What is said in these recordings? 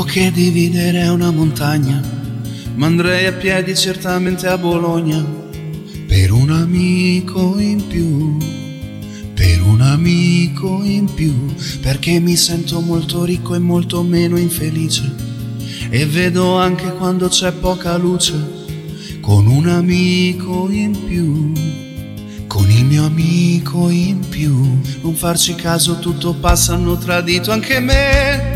dico che dividere una montagna, ma andrei a piedi certamente a Bologna per un amico in più, per un amico in più, perché mi sento molto ricco e molto meno infelice e vedo anche quando c'è poca luce con un amico in più. Con il mio amico in più, non farci caso, tutto passa, hanno tradito anche me.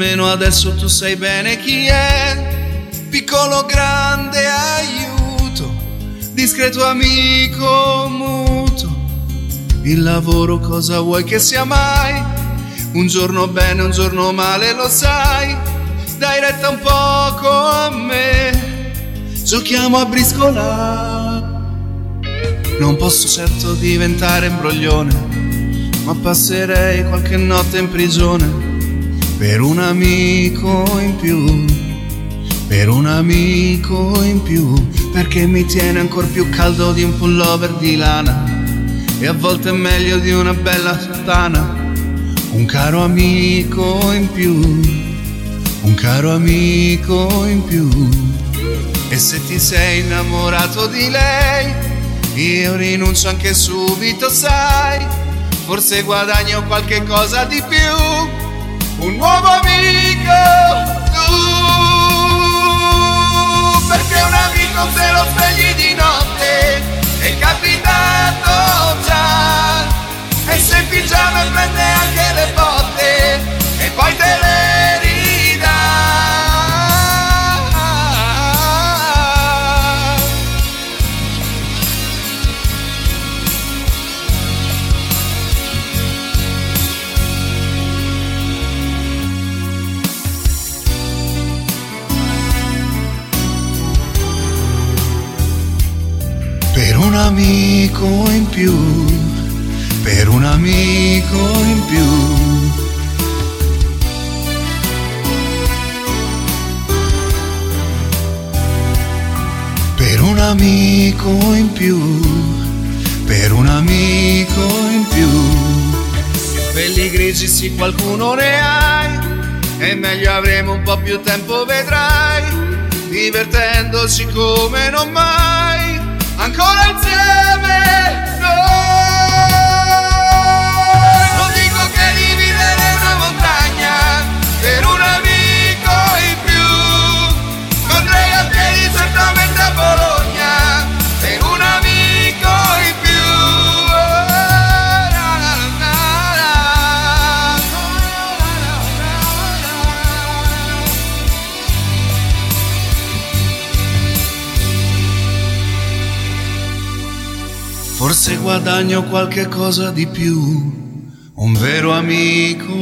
Almeno adesso tu sai bene chi è. Piccolo grande aiuto, discreto amico muto. Il lavoro cosa vuoi che sia mai? Un giorno bene, un giorno male, lo sai. Dai retta un poco a me. Giochiamo a briscolare. Non posso certo diventare imbroglione, ma passerei qualche notte in prigione per un amico in più, per un amico in più, perché mi tiene ancora più caldo di un pullover di lana e a volte è meglio di una bella sottana, un caro amico in più, un caro amico in più. E se ti sei innamorato di lei, io rinuncio anche subito, sai, forse guadagno qualche cosa di più, un nuovo amico, tu, un amico in più, per un amico in più. Per un amico in più, per un amico in più. Belli grigi sì qualcuno ne hai, e meglio avremo un po' più tempo vedrai, divertendoci come non mai ancora insieme Forse guadagno qualche cosa di più, un vero amico